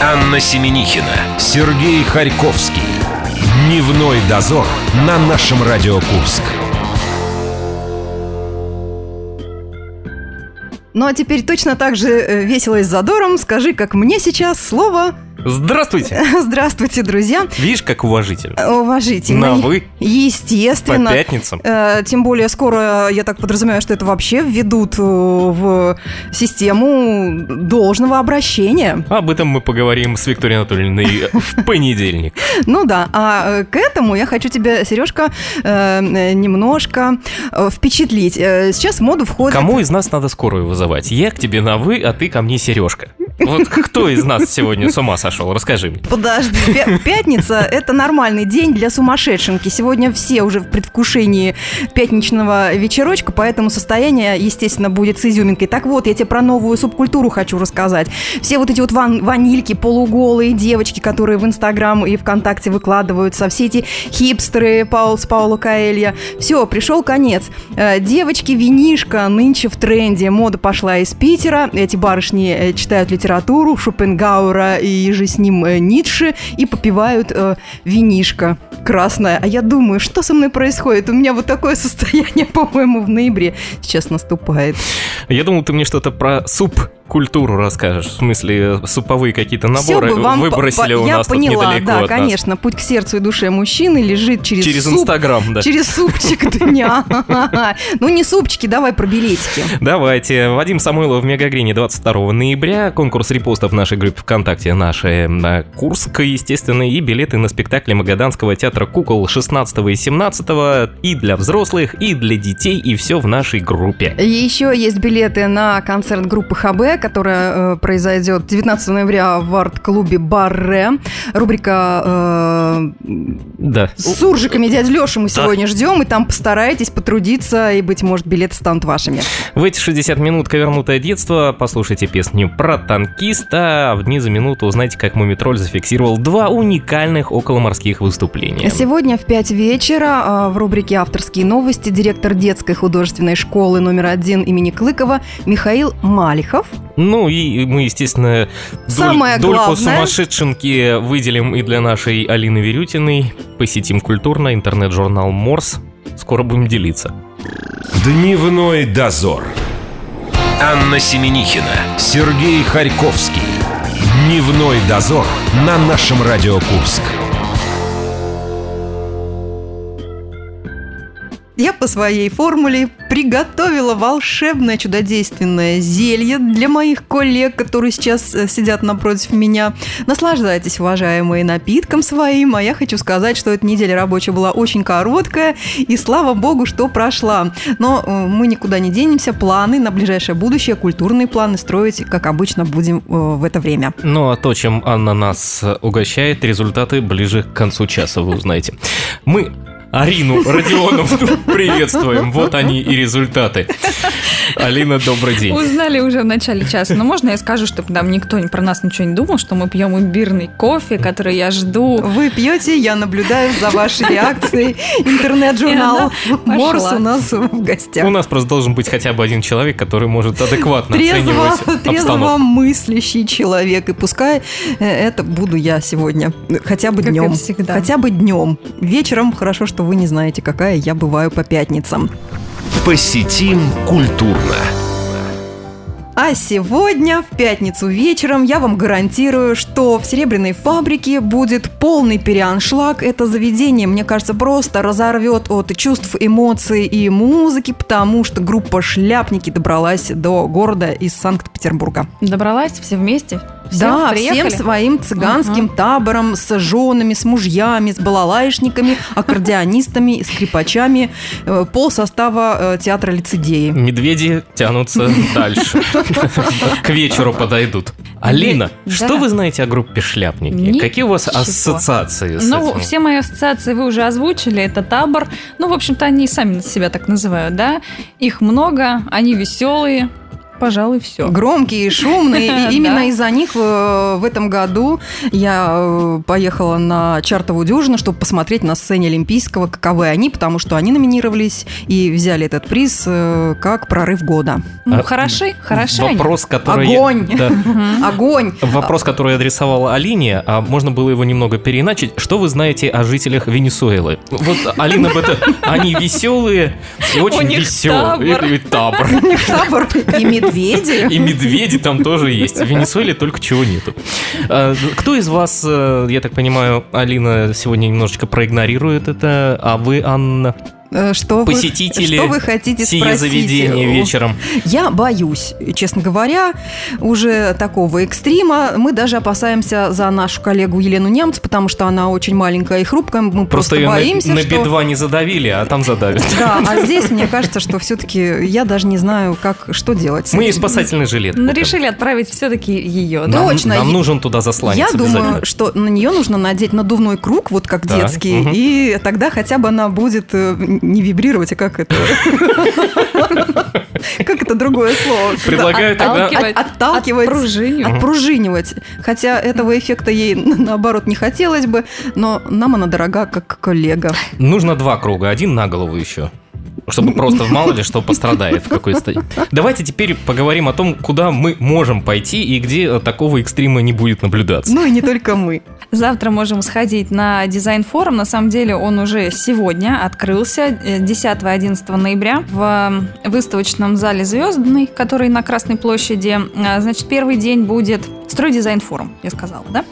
Анна Семенихина, Сергей Харьковский. Дневной дозор на нашем Радио Курск. Ну а теперь точно так же э, весело и с задором скажи, как мне сейчас слово Здравствуйте! Здравствуйте, друзья. Видишь, как уважительно. Уважительно. На «вы». Естественно. По пятницам. Э, Тем более скоро, я так подразумеваю, что это вообще введут э, в систему должного обращения. Об этом мы поговорим с Викторией Анатольевной в понедельник. Ну да, а э, к этому я хочу тебя, Сережка, немножко впечатлить. Сейчас в моду входит... Кому из нас надо скорую вызывать? Я к тебе на «вы», а ты ко мне Сережка. Вот кто из нас сегодня с ума сошел? Расскажи мне. Подожди, пя- пятница – это нормальный день для сумасшедшенки. Сегодня все уже в предвкушении пятничного вечерочка, поэтому состояние, естественно, будет с изюминкой. Так вот, я тебе про новую субкультуру хочу рассказать. Все вот эти вот ван- ванильки, полуголые девочки, которые в Инстаграм и ВКонтакте выкладываются, все эти хипстеры Паул, с Паула Каэлья. Все, пришел конец. Э, Девочки, винишка нынче в тренде. Мода пошла из Питера. Эти барышни э, читают литературу Шопенгауэра и же с ним э, Ницше и попивают э, винишко красное. А я думаю, что со мной происходит? У меня вот такое состояние, по-моему, в ноябре сейчас наступает. Я думал, ты мне что-то про суп культуру расскажешь. В смысле, суповые какие-то наборы бы вам выбросили по- у я нас поняла, тут недалеко да, от нас. конечно. Путь к сердцу и душе мужчины лежит через, Через суп, Инстаграм, да. Через супчик дня. Ну, не супчики, давай про билетики. Давайте. Вадим Самойлов в Мегагрине 22 ноября. Конкурс репостов в нашей группе ВКонтакте «Наши на Курск», естественно, и билеты на спектакли Магаданского театра кукол 16 и 17 и для взрослых, и для детей, и все в нашей группе. Еще есть билеты на концерт группы ХБ, которая э, произойдет 19 ноября в арт-клубе Барре. Рубрика э, Да. с суржиками дядь Леша мы сегодня ждем, и там постарайтесь потрудиться, и, быть может, билеты станут вашими. В эти 60 минут ковернутое детство послушайте песню про танкиста, а в дни за минуту узнаете, как Мумитроль зафиксировал два уникальных околоморских выступления. Сегодня в 5 вечера а, в рубрике «Авторские новости» директор детской художественной школы номер один имени Клыкова Михаил Малихов. Ну и мы, естественно, Самое дольку главное. сумасшедшенки выделим и для нашей Алины Верютиной. Посетим культурно интернет-журнал Морс. Скоро будем делиться. Дневной дозор. Анна Семенихина, Сергей Харьковский. Дневной дозор на нашем Радио Курск. Я по своей формуле приготовила волшебное чудодейственное зелье для моих коллег, которые сейчас э, сидят напротив меня. Наслаждайтесь, уважаемые, напитком своим. А я хочу сказать, что эта неделя рабочая была очень короткая, и слава богу, что прошла. Но э, мы никуда не денемся. Планы на ближайшее будущее, культурные планы строить, как обычно, будем э, в это время. Ну а то, чем Анна нас угощает, результаты ближе к концу часа вы узнаете. Мы Арину Родионовну приветствуем. Вот они и результаты. Алина, добрый день. Узнали уже в начале часа. Но можно я скажу, чтобы там никто про нас ничего не думал, что мы пьем имбирный кофе, который я жду. Вы пьете, я наблюдаю за вашей реакцией. Интернет-журнал Морс у нас в гостях. У нас просто должен быть хотя бы один человек, который может адекватно Трезво, оценивать трезво обстановку. мыслящий человек. И пускай э, это буду я сегодня. Хотя бы днем. Хотя бы днем. Вечером хорошо, что вы не знаете, какая я бываю по пятницам. Посетим культурно. А сегодня, в пятницу вечером, я вам гарантирую, что в «Серебряной фабрике» будет полный переаншлаг. Это заведение, мне кажется, просто разорвет от чувств, эмоций и музыки, потому что группа «Шляпники» добралась до города из Санкт-Петербурга. Добралась все вместе? Все, да, приехали? всем своим цыганским табором с женами, с мужьями, с балалайшниками, аккордеонистами, скрипачами. Э, Пол состава э, театра лицедеи. Медведи тянутся дальше. К вечеру подойдут. Алина, что вы знаете о группе «Шляпники»? Какие у вас ассоциации с Ну, все мои ассоциации вы уже озвучили. Это табор. Ну, в общем-то, они сами себя так называют, да? Их много, они веселые. Пожалуй, все. Громкие и шумные. И именно из-за них э, в этом году я э, поехала на чартовую дюжину, чтобы посмотреть на сцене Олимпийского, каковы они, потому что они номинировались и взяли этот приз э, как прорыв года. Ну, А, хороши, хороши. Вопрос, который... Огонь! Огонь! Вопрос, который я адресовал Алине, а можно было его немного переиначить. Что вы знаете о жителях Венесуэлы? Вот, Алина, об это, они веселые и очень веселые. табор. У них табор и медведи. И медведи там тоже есть. В Венесуэле только чего нету. А, Кто из вас, э, я так понимаю, Алина сегодня немножечко проигнорирует это, а вы, Анна, Э, Что вы, посетители что вы хотите сие спросить? заведения вечером? Я боюсь, честно говоря, уже такого экстрима. Мы даже опасаемся за нашу коллегу Елену Немц, потому что она очень маленькая и хрупкая. Мы Просто просто, ее на, боимся, на что... B2 не задавили, а там задавят. Да, а здесь мне кажется, что все-таки я даже не знаю, как что делать. Мы и спасательный жилет. Ну, решили отправить все-таки ее, да? Нам, Точно. нам нужен туда засланец Я думаю, что на нее нужно надеть надувной круг, вот как Так, детский, мгм. и тогда хотя бы она будет э, не вибрировать, а как это? Как это другое слово? Предлагаю тогда... Отталкивать. От- отталкивать. Отпружинивать. Отпружинивать. Хотя этого эффекта ей, наоборот, не хотелось бы, но нам она дорога как коллега. Нужно два круга, один на голову еще. Чтобы просто мало ли что пострадает в какой-то стадии. Давайте теперь поговорим о том, куда мы можем пойти и где э, такого экстрима не будет наблюдаться. Ну и не только мы. Завтра можем сходить на дизайн-форум. На самом деле он уже сегодня открылся, э, 10-11 ноября, в э, выставочном зале «Звездный», который на Красной площади. А, Значит, первый день будет стройдизайн-форум, я сказала, да?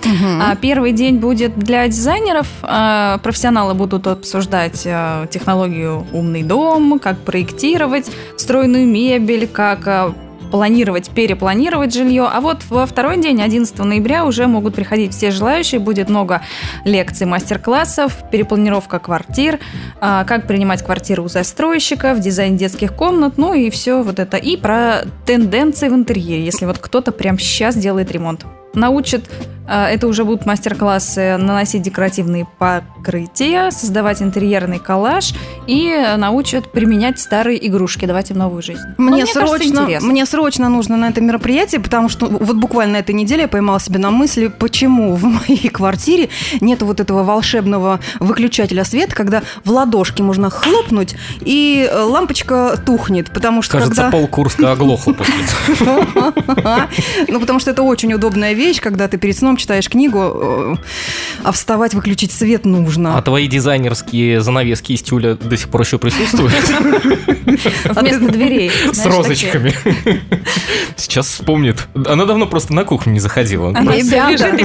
А первый день будет для дизайнеров. А, Профессионалы будут обсуждать технологию «Умный дом», как проектировать встроенную мебель, как а, планировать, перепланировать жилье. А вот во второй день, 11 ноября, уже могут приходить все желающие. Будет много лекций, мастер-классов, перепланировка квартир, а, как принимать квартиру у застройщиков, дизайн детских комнат, ну и все вот это. И про тенденции в интерьере, если вот кто-то прямо сейчас делает ремонт. Научат, а, это уже будут мастер-классы, наносить декоративные покрытия, создавать интерьерный коллаж и научат применять старые игрушки, давать им новую жизнь. Ну, Мне, кажется, срочно, интересно. мне срочно нужно на это мероприятие, потому что вот буквально на этой неделе я поймала себя на мысли, почему в моей квартире нет вот этого волшебного выключателя света, когда в ладошки можно хлопнуть, и э, лампочка тухнет, потому что Кажется, когда... пол Курска оглохло после этого. Ну, потому что это очень удобная вещь, когда ты перед сном читаешь книгу, э, а вставать, выключить свет нужно. А твои дизайнерские занавески из тюля до сих пор еще присутствуют? Вместо дверей. С розочками. Сейчас вспомнит. Она давно просто на кухню не заходила.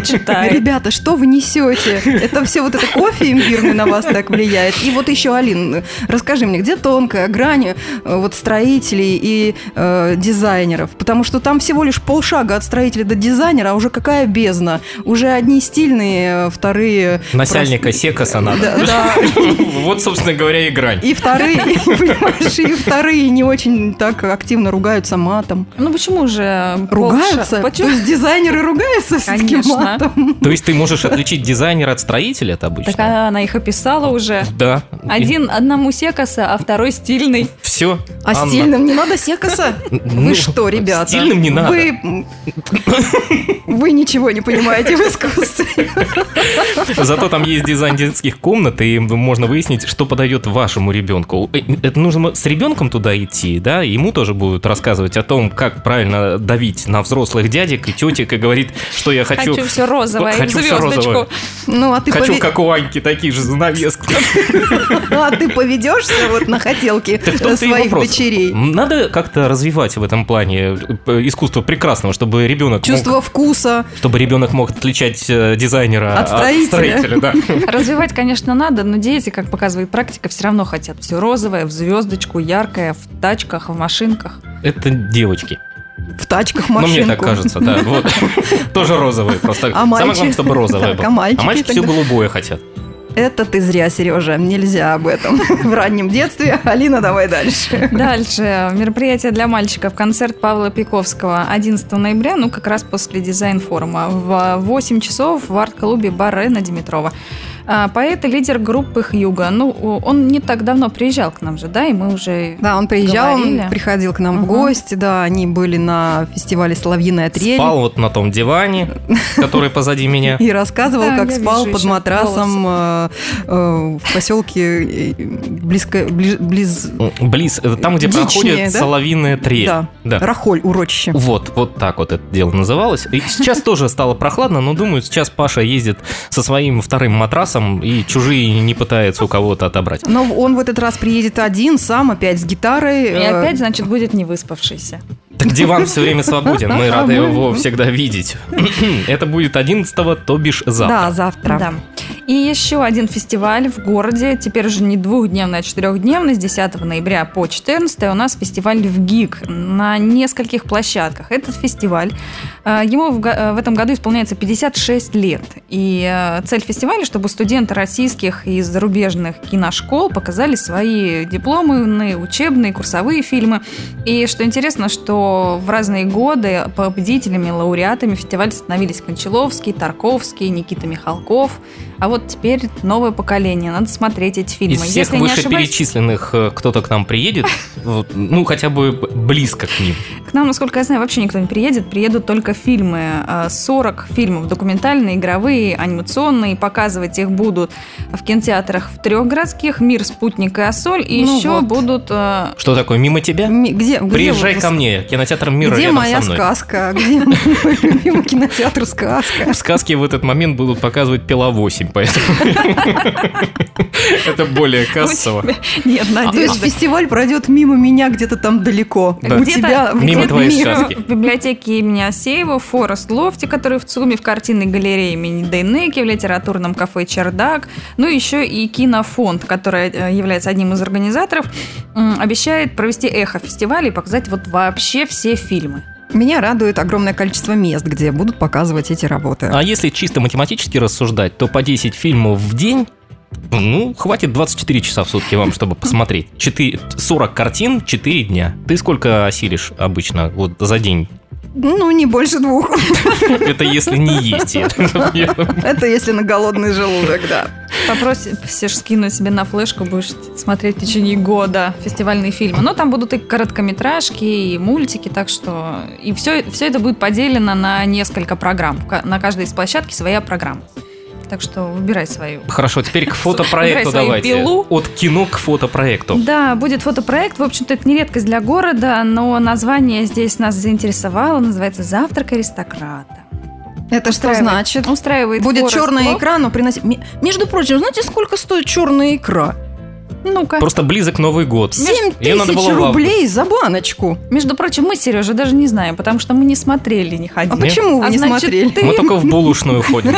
Читает. ребята, что вы несете? Это все вот это кофе имбирный на вас так влияет. И вот еще, Алин, расскажи мне, где тонкая грань э, вот строителей и э, дизайнеров? Потому что там всего лишь полшага от строителя до дизайнера, а уже какая бездна? Уже одни стильные, э, вторые... Насяльника просто- Секаса надо. Да. Вот, собственно говоря, и грань. И вторые, понимаешь, и вторые не очень так активно ругаются матом. Ну почему же Ругаются? полша- То есть дизайнеры ругаются все-таки матом? То есть ты можешь отличить дизайнера от строителя, это обычно? Так она их описала уже. Да. Один одному секаса, а второй стильный. Все. А стильным не надо секаса? Ну, Вы что, ребята? стильным не надо. Вы, вы ничего не понимаете в искусстве. Зато там есть дизайн детских комнат, и можно выяснить, что подойдет вашему ребенку. Э, Это нужно с ребенком туда идти, да? Ему тоже будут рассказывать о том, как правильно давить на взрослых дядек и тетек, и говорит, что я хочу... Хочу все розовое, Хочу звездочку. розовое. Ну, а ты, Хочу, пове- как у Аньки, такие же занавески. а ты поведешься вот на хотелки и своих дочерей? Надо как-то развивать в этом плане э, искусство прекрасного, чтобы ребенок Чувство вкуса. Чтобы ребенок мог отличать э, дизайнера От строителя. строителя, да. Развивать, конечно, надо, но дети, как показывает практика, все равно хотят все розовое, в звездочку, яркое, в тачках, в машинках. Это девочки. В тачках Ну, машинку. мне так кажется, да. Вот. Тоже розовые просто. А Самое главное, чтобы розовое Так, было. а мальчики все голубое хотят. Это ты зря, Сережа. Нельзя об этом в раннем детстве. Алина, давай дальше. Дальше. Мероприятие для мальчиков. Концерт Павла Пиковского 11 ноября, ну, как раз после дизайн-форума. В 8 часов в арт-клубе Баре на Димитрова. А, поэт и лидер группы Хьюга. Ну, он не так давно приезжал к нам же, да, и мы уже Да, он приезжал, говорили. он приходил к нам в Мгм. гости, да, они были на фестивале «Соловьиная трель». Спал вот на том диване, который позади меня. И рассказывал, как спал под матрасом э, э, в поселке э, близко, бли- близ... Близ, там, где проходит да? соловиная трель. Да, Да. Рахоль, урочище. Вот, вот так вот это дело называлось. И сейчас тоже стало прохладно, но думаю, сейчас Паша ездит со своим вторым матрасом и чужие не пытается у кого-то отобрать. Но он в этот раз приедет один, сам, опять с гитарой. И э, опять, значит, будет не выспавшийся. Так диван все время свободен, мы рады его всегда видеть. Это будет 11 то бишь завтра. Да, завтра. Да. И еще один фестиваль в городе, теперь уже не двухдневный, а четырехдневный, с 10 ноября по 14 у нас фестиваль в ГИК на нескольких площадках. Этот фестиваль, э, ему э, в этом году исполняется 56 лет. И э, цель фестиваля, чтобы студенты российских и зарубежных киношкол показали свои дипломы, учебные, курсовые фильмы. И что интересно, что в разные годы победителями, лауреатами фестиваля становились Кончаловский, Тарковский, Никита Михалков. А вот теперь новое поколение, надо смотреть эти фильмы. Из всех Если не ошибаюсь, вышеперечисленных э, кто-то к нам приедет, вот, ну хотя бы близко к ним. к нам, насколько я знаю, вообще никто не приедет. Приедут только фильмы. э, 40 фильмов документальные, игровые, анимационные. Показывать их будут в кинотеатрах в трех городских. «Мир», «Спутник» и «Ассоль». И Ну еще вот. будут... э, Что такое, мимо тебя? Ми- Где, где Приезжай вот ко мне, кинотеатр «Мира» Где моя со мной. сказка? Где мой любимый кинотеатр сказка? В сказке в этот момент будут показывать «Пила 8», поэтому это более кассово. Нет, То есть Надежда. фестиваль пройдет мимо меня где-то там далеко. Да. У Где-то- тебя Мимо твоей сказки. В библиотеке имени Асеева, Форест Лофте, который в ЦУМе, в картинной галерее имени Дейнеки, в литературном кафе «Чердак», ну и еще и кинофонд, который э, является одним из организаторов, обещает провести эхо фестиваля и показать вот вообще все фильмы. Меня радует огромное количество мест, где будут показывать эти работы. А если чисто математически рассуждать, то по 10 фильмов в день ну, хватит 24 часа в сутки вам, чтобы посмотреть. 4, 40 картин, 4 дня. Ты сколько осилишь обычно вот за день? Ну, не больше двух. Это если не есть. Это если на голодный желудок, да. Попросишь скинуть себе на флешку, будешь смотреть в течение года фестивальные фильмы. Но там будут и короткометражки, и мультики, так что... И все, все это будет поделено на несколько программ. На каждой из площадки своя программа. Так что выбирай свою. Хорошо, теперь к фотопроекту давайте. пилу. От кино к фотопроекту. Да, будет фотопроект. В общем-то, это не редкость для города, но название здесь нас заинтересовало. Называется «Завтрак аристократа». Это что значит? Устраивает Будет черная икра, но приносить... Ме- Между прочим, знаете, сколько стоит черная икра? Ну-ка. Просто близок Новый год. 7 Её надо тысяч было рублей за баночку. Между прочим, мы, Сережа, даже не знаем, потому что мы не смотрели, не А ходили. почему вы А не значит, смотрели? ты- Мы только в булочную ходим.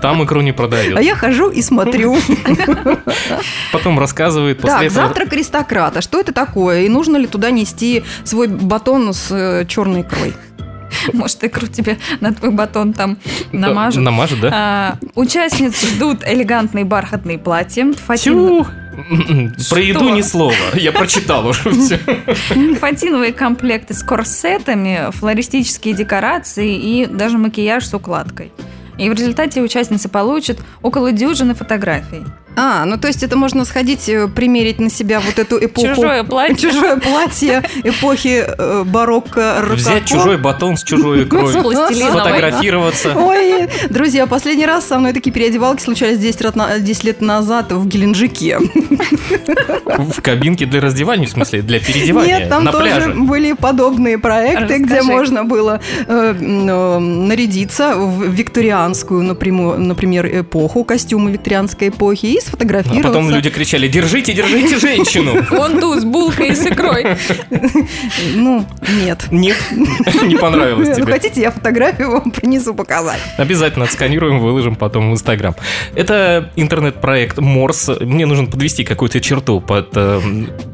Там икру не продают. А я хожу и смотрю. Потом рассказывает после Так, этого... завтрак аристократа. Что это такое? И нужно ли туда нести свой батон с э, черной икрой? Может, икру тебе на твой батон там Да, намажут. Намажут, да? А, участниц ждут элегантные бархатные платья, фатин- Тю! Про еду ни слова. Я прочитал уже все. фатиновые комплекты с корсетами, флористические декорации и даже макияж с укладкой. И в результате участницы получат около дюжины фотографий. А, ну то есть это можно сходить, э, примерить на себя вот эту эпоху. Чужое платье. Чужое платье эпохи э, барокко, рококо. Взять чужой батон с чужой икрой. Сфотографироваться. Ой, друзья, последний раз со мной такие переодевалки случались 10 лет, на- 10 лет назад в Геленджике. В кабинке для раздевания, в смысле, для переодевания. Нет, там на тоже пляже. были подобные проекты, где можно было э, э, нарядиться в викторианскую, напрямую- например, эпоху, костюмы викторианской эпохи и А сфотографироваться. потом люди кричали, держите, держите женщину. Вон тут с булкой и с икрой. Ну, нет. Нет, не понравилось Ну, тебе. Хотите, я фотографию вам принесу показать. Обязательно отсканируем, выложим потом в Инстаграм. Это интернет-проект Морс. Мне нужно подвести какую-то черту под э,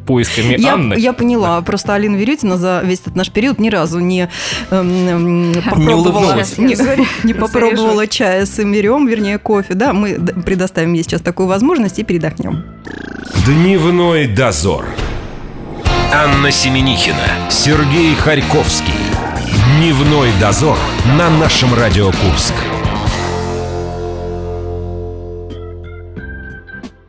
поисками Я, Анны. я поняла, просто Алина Верютина за весь этот наш период ни разу не, эм, эм, попробовала, улыбнулась. не, попробовала чая с имбирем, вернее кофе. Да, мы предоставим ей сейчас такую возможность и передохнем. Дневной дозор. Анна Семенихина, Сергей Харьковский. Дневной дозор на нашем Радио Курск.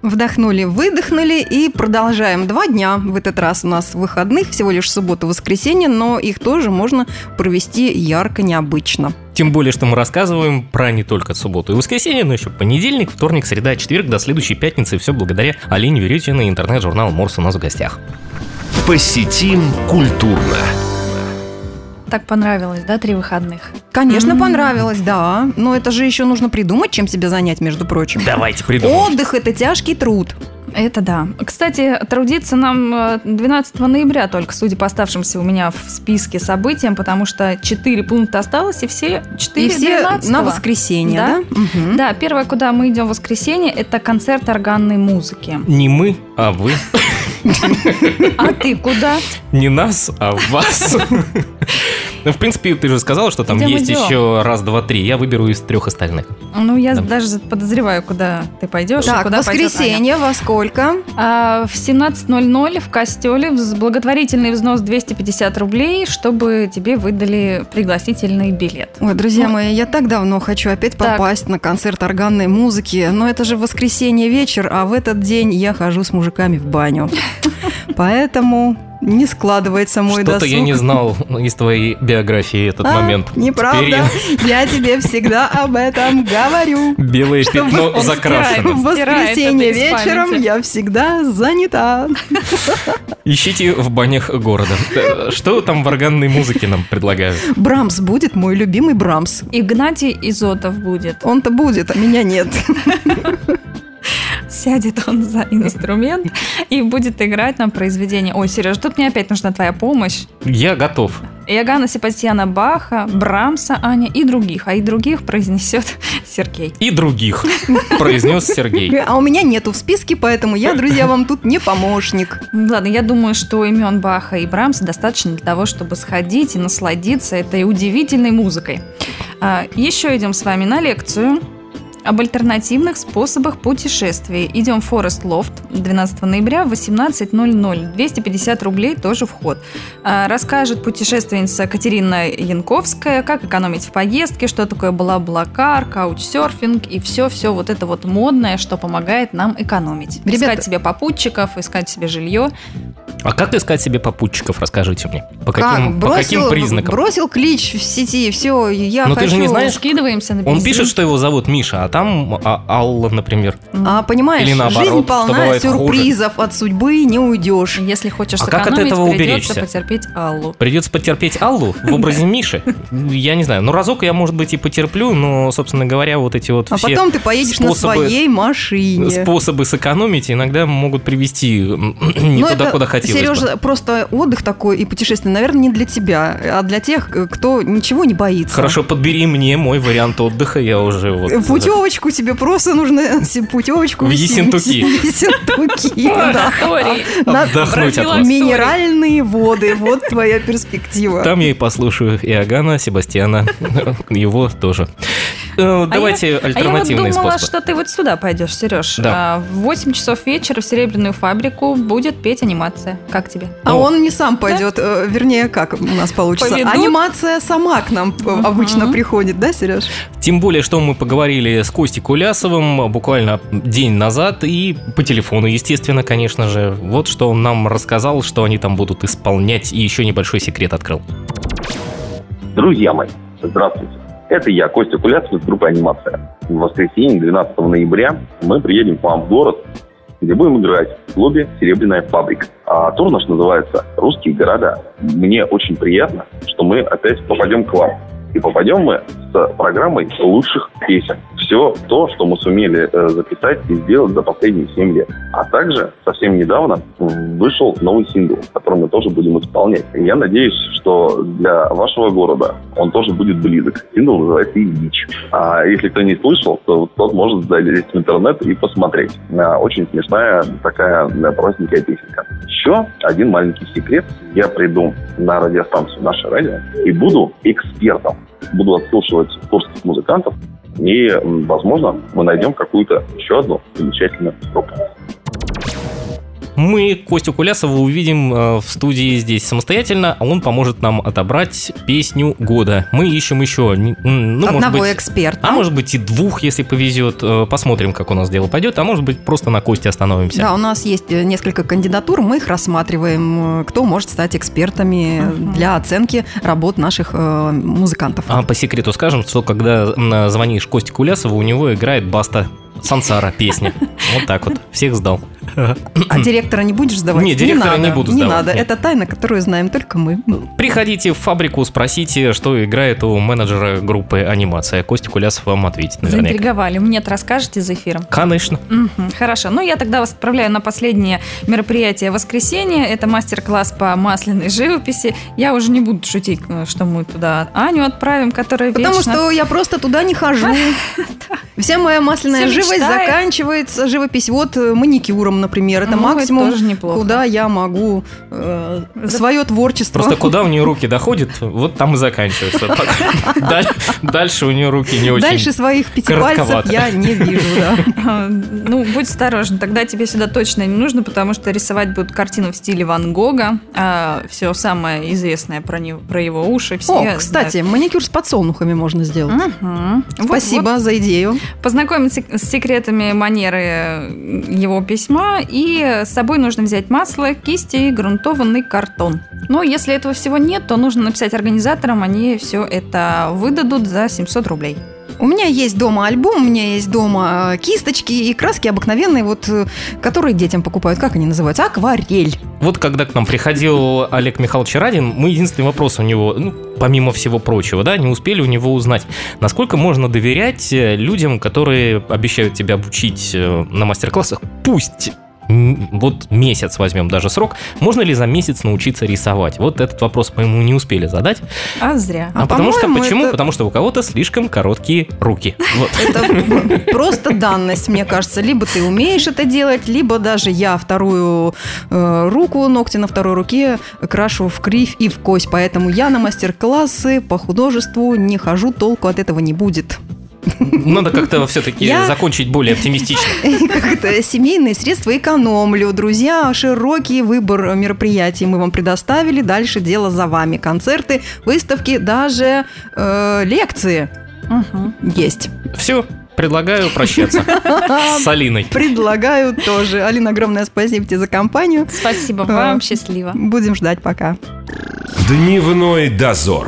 Вдохнули, выдохнули и продолжаем. Два дня в этот раз у нас выходных, всего лишь суббота, воскресенье, но их тоже можно провести ярко, необычно. Тем более, что мы рассказываем про не только субботу и воскресенье, но еще понедельник, вторник, среда, четверг до следующей пятницы. И все благодаря Алине Верютиной, интернет-журнал Морс у нас в гостях. Посетим культурно. Так понравилось, да, три выходных? Конечно, М. понравилось, да. Но это же еще нужно придумать, чем себя занять, между прочим. Давайте придумаем. Отдых – это тяжкий труд. Это да. Кстати, трудиться нам э, 12 ноября только, судя по оставшимся у меня в списке событиям, потому что 4 пункта осталось, и все 4 И все 12-го. на воскресенье, да? Да? Мгм. Да, первое, куда мы идем в воскресенье, это концерт органной музыки. Не мы, а вы. А ты куда? Не нас, а вас. Ну, в принципе, ты же сказала, что там Идем, есть идем. еще раз, два, три. Я выберу из трех остальных. Ну, я Да. даже подозреваю, куда ты пойдешь и Так, куда воскресенье во сколько? Аня. А, в 17.00 в Костеле благотворительный взнос 250 рублей, чтобы тебе выдали пригласительный билет. Ой, друзья Ну, мои, я так давно хочу опять Так. попасть на концерт органной музыки, но это же воскресенье вечер, а в этот день я хожу с мужиками в баню. Поэтому не складывается мой Что-то досуг. я не знал из твоей биографии этот А, момент. Неправда. Теперь Я тебе всегда об этом говорю. Белое пятно он закрашено. В воскресенье вечером я всегда занята. Ищите в банях города. Что там в органной музыке нам предлагают? Брамс будет мой любимый Брамс. Игнатий Изотов будет. Он-то будет, а меня нет. Сядет он за инструмент и будет играть нам произведение. Ой, Сереж, тут мне опять нужна твоя помощь. Я готов. Иоганна Себастьяна Баха, Брамса, Аня и других. А и других произнесет Сергей. И других, произнес Сергей. А у меня нету в списке, поэтому я, друзья, вам тут не помощник. Ладно, я думаю, что имен Баха и Брамса достаточно для того, чтобы сходить и насладиться этой удивительной музыкой. А, еще идем с вами на лекцию об альтернативных способах путешествий. Идем в Форест Лофт 12 ноября в 18.00. 250 рублей тоже вход. А, Расскажет путешественница Катерина Янковская, как экономить в поездке, что такое бла-блакар, каучсерфинг и все-все вот это вот модное, что помогает нам экономить. Ребята- Искать себе попутчиков, искать себе жилье. А как искать себе попутчиков, расскажите мне. По Как? каким, по каким признакам? Бросил клич в сети, все, я ты хочу... же не знаешь, Скидываемся на Он пишет, что его зовут Миша, а там а, Алла, например. А понимаешь, Или наоборот, жизнь полна сюрпризов, от судьбы не уйдешь. Если хочешь А как от этого придется уберечься? потерпеть Аллу. Придется потерпеть Аллу в образе Миши. Я не знаю. Ну, разок я, может быть, и потерплю, но, собственно говоря, вот эти вот А все потом ты поедешь на способы- своей машине. способы сэкономить иногда могут привести не Ну, туда, это, куда хотелось бы. Сережа, просто отдых такой и путешествие, наверное, не для тебя, а для тех, кто ничего не боится. Хорошо, подбери мне мой вариант отдыха, я уже вот... Э, Путевочку тебе просто нужно с- путевочку В Ессентуки. в Ессентуки, да. На Отдохнуть от вас. Профилактика. Минеральные воды, вот твоя перспектива. Там я и послушаю Иоганна, Себастьяна, его тоже. Э, Давайте А я вот думала, что ты вот сюда пойдешь, Сереж. Да. А, в 8 часов вечера в Серебряную фабрику будет петь анимация. Как тебе? А он не сам пойдет, э, вернее, как у нас получится. Поведут? Анимация сама к нам э, обычно приходит, да, Сереж? Тем более, что мы поговорили с Костей Кулясовым буквально день назад и по телефону, естественно, конечно же. Вот что он нам рассказал, что они там будут исполнять, и еще небольшой секрет открыл. Друзья мои, здравствуйте. Это я, Костя Куляцкий из группы «Анимация». В воскресенье, 12 ноября, мы приедем к вам в город, где будем играть в клубе «Серебряная фабрика». А тур наш называется «Русские города». Мне очень приятно, что мы опять попадем к вам. И попадем мы с программой лучших песен. Все то, что мы сумели э, записать и сделать за последние 7 лет. А также совсем недавно вышел новый сингл, который мы тоже будем исполнять. Я надеюсь, что для вашего города он тоже будет близок. Сингл называется «Ильич». А если кто не слышал, то тот может залезть в интернет и посмотреть. А, Очень смешная такая э, простенькая песенка. Еще один маленький секрет. Я приду на радиостанцию «Наше радио» и буду экспертом. Буду отслушивать курских музыкантов. И, возможно, мы найдем какую-то еще одну замечательную группу. Мы Костю Кулясова увидим э, в студии здесь самостоятельно, а он поможет нам отобрать песню года. Мы ищем еще, ну, Одного быть, эксперта. а может быть и двух, если повезет. Э, Посмотрим, как у нас дело пойдет. А может быть, просто на Косте остановимся. Да, у нас есть э, несколько кандидатур, мы их рассматриваем, кто может стать экспертами Мгм. для оценки работ наших э, музыкантов. А по секрету скажем, что когда звонишь Косте Кулясову, у него играет баста Сансара песня. Вот так вот. Всех сдал. А директора не будешь сдавать? Не, директора не надо, буду Не сдавать, надо, нет. это тайна, которую знаем только мы. Приходите в фабрику, спросите, что играет у менеджера группы анимация. Костя Кулясов вам ответит наверняка. Заинтриговали. Мне-то расскажете за эфиром? Конечно. Мгм, Хорошо. Ну, я тогда вас отправляю на последнее мероприятие воскресенья. Это мастер-класс по масляной живописи. Я уже не буду шутить, э, что мы туда Аню отправим, которая Потому вечно- что я просто туда не хожу. Вся моя масляная Всё мечтает. заканчивается живопись вот э, маникюром, например. Это Ну, это максимум, тоже неплохо. куда я могу э, свое творчество. Просто куда у нее руки доходят, вот там и заканчивается. Даль- Дальше у нее руки не очень. Дальше своих пяти пальцев я не вижу, да. А, Ну, будь осторожен, тогда тебе сюда точно не нужно, потому что рисовать будут картину в стиле Ван Гога, все самое известное про, него, про его уши. О, кстати, маникюр с подсолнухами можно сделать. Спасибо за идею. Познакомиться с секретами манеры его письма. И с собой нужно взять масло, кисти и грунтованный картон. Но если этого всего нет, то нужно написать организаторам, они все это выдадут за 700 рублей. У меня есть дома альбом, у меня есть дома э, кисточки и краски обыкновенные, вот, э, которые детям покупают. Как они называются? Акварель. Вот когда к нам приходил Олег Михайлович Радин, мы единственный вопрос у него, ну, помимо всего прочего, да, не успели у него узнать, насколько можно доверять э, людям, которые обещают тебя обучить на мастер-классах, пусть вот месяц возьмем даже срок, можно ли за месяц научиться рисовать? Вот этот вопрос мы ему не успели задать. А зря. А, А, потому что по-моему, почему? это- Потому что у кого-то слишком короткие руки. Вот. Это просто данность, мне кажется. Либо ты умеешь это делать, либо даже я вторую э, руку, ногти на второй руке крашу в кривь и в кость. Поэтому я на мастер-классы по художеству не хожу, толку от этого не будет. Надо как-то все-таки Я- закончить более оптимистично. Как это, семейные средства экономлю. Друзья, широкий выбор мероприятий мы вам предоставили. Дальше дело за вами. Концерты, выставки, даже э, лекции Мгм. есть. Все, предлагаю прощаться с Алиной. Предлагаю тоже. Алина, огромное спасибо тебе за компанию. Спасибо А. вам, счастливо. Будем ждать пока. Дневной дозор.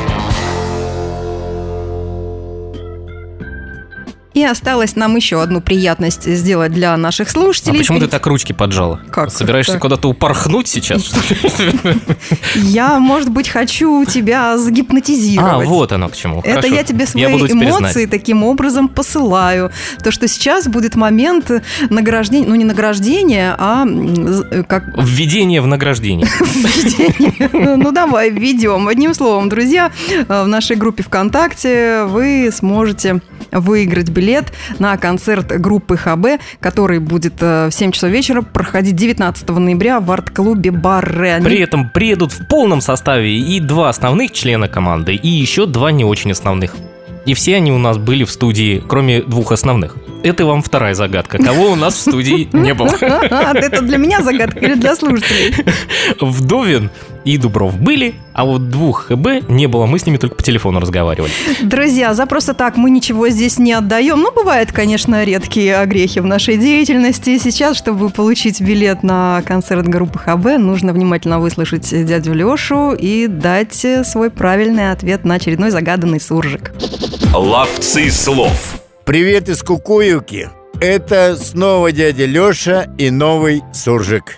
И осталось нам еще одну приятность сделать для наших А слушателей. почему ты так ручки поджала? Как Собираешься это? куда-то упорхнуть сейчас? что ли? Я, может быть, хочу тебя А, загипнотизировать. вот оно к чему. Это я тебе свои эмоции таким образом посылаю. То, что сейчас будет момент награждения, ну не награждения, а э, как Введение в награждение. введение. Ну давай, введем. Одним словом, друзья, э, в нашей группе ВКонтакте вы сможете выиграть билет на концерт группы ХБ, который будет э, в 7 часов вечера проходить 19 ноября в арт-клубе Барре. Они При этом приедут в полном составе и два основных члена команды, и еще два не очень основных. И все они у нас были в студии, кроме двух основных. Это вам вторая загадка. Кого у нас в студии не было? Это для меня загадка или для слушателей? Вдовин и Дубров были, а вот двух ХБ не было. Мы с ними только по телефону разговаривали. Друзья, за просто так мы ничего здесь не отдаем. Ну, бывают, конечно, редкие огрехи в нашей деятельности. Сейчас, чтобы получить билет на концерт группы ХБ, нужно внимательно выслушать дядю Лешу и дать свой правильный ответ на очередной загаданный суржик. Ловцы слов. Привет из Кукуюки. Это снова дядя Леша и новый суржик.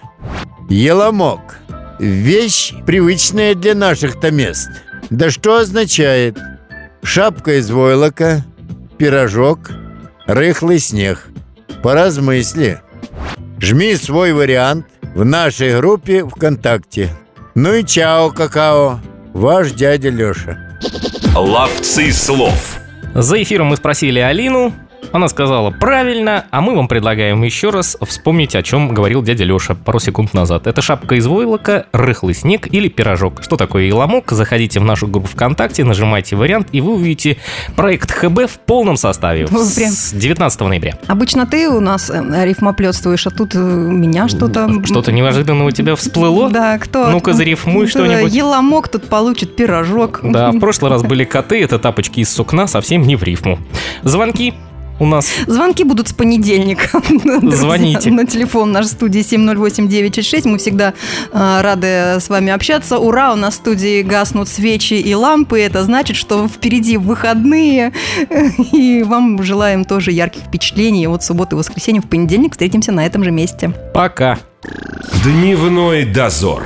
Еломок. Вещь, привычная для наших-то мест. Да что означает? Шапка из войлока, пирожок, рыхлый снег. Поразмысли. Жми свой вариант в нашей группе ВКонтакте. Ну и чао, какао. Ваш дядя Леша. Ловцы слов. За эфиром мы спросили Алину, Она сказала правильно, а мы вам предлагаем еще раз вспомнить, о чем говорил дядя Леша пару секунд назад. Это шапка из войлока, рыхлый снег или пирожок. Что такое еломок? Заходите в нашу группу ВКонтакте, нажимайте вариант, и вы увидите проект ХБ в полном составе Вы прям- с 19 ноября. Обычно ты у нас э, рифмоплетствуешь, а тут э, меня что-то... Что-то неожиданно у тебя всплыло? Да, кто? Ну-ка, зарифмуй что-нибудь. Еломок тут получит пирожок. Да, в прошлый раз были коты, это тапочки из сукна, совсем не в рифму. Звонки у нас. Звонки будут с понедельника. Звоните. На телефон наш студии 708-966. Мы всегда э, рады с вами общаться. Ура, у нас в студии гаснут свечи и лампы. Это значит, что впереди выходные. И вам желаем тоже ярких впечатлений от субботы и воскресенья. В понедельник встретимся на этом же месте. Пока. Дневной дозор.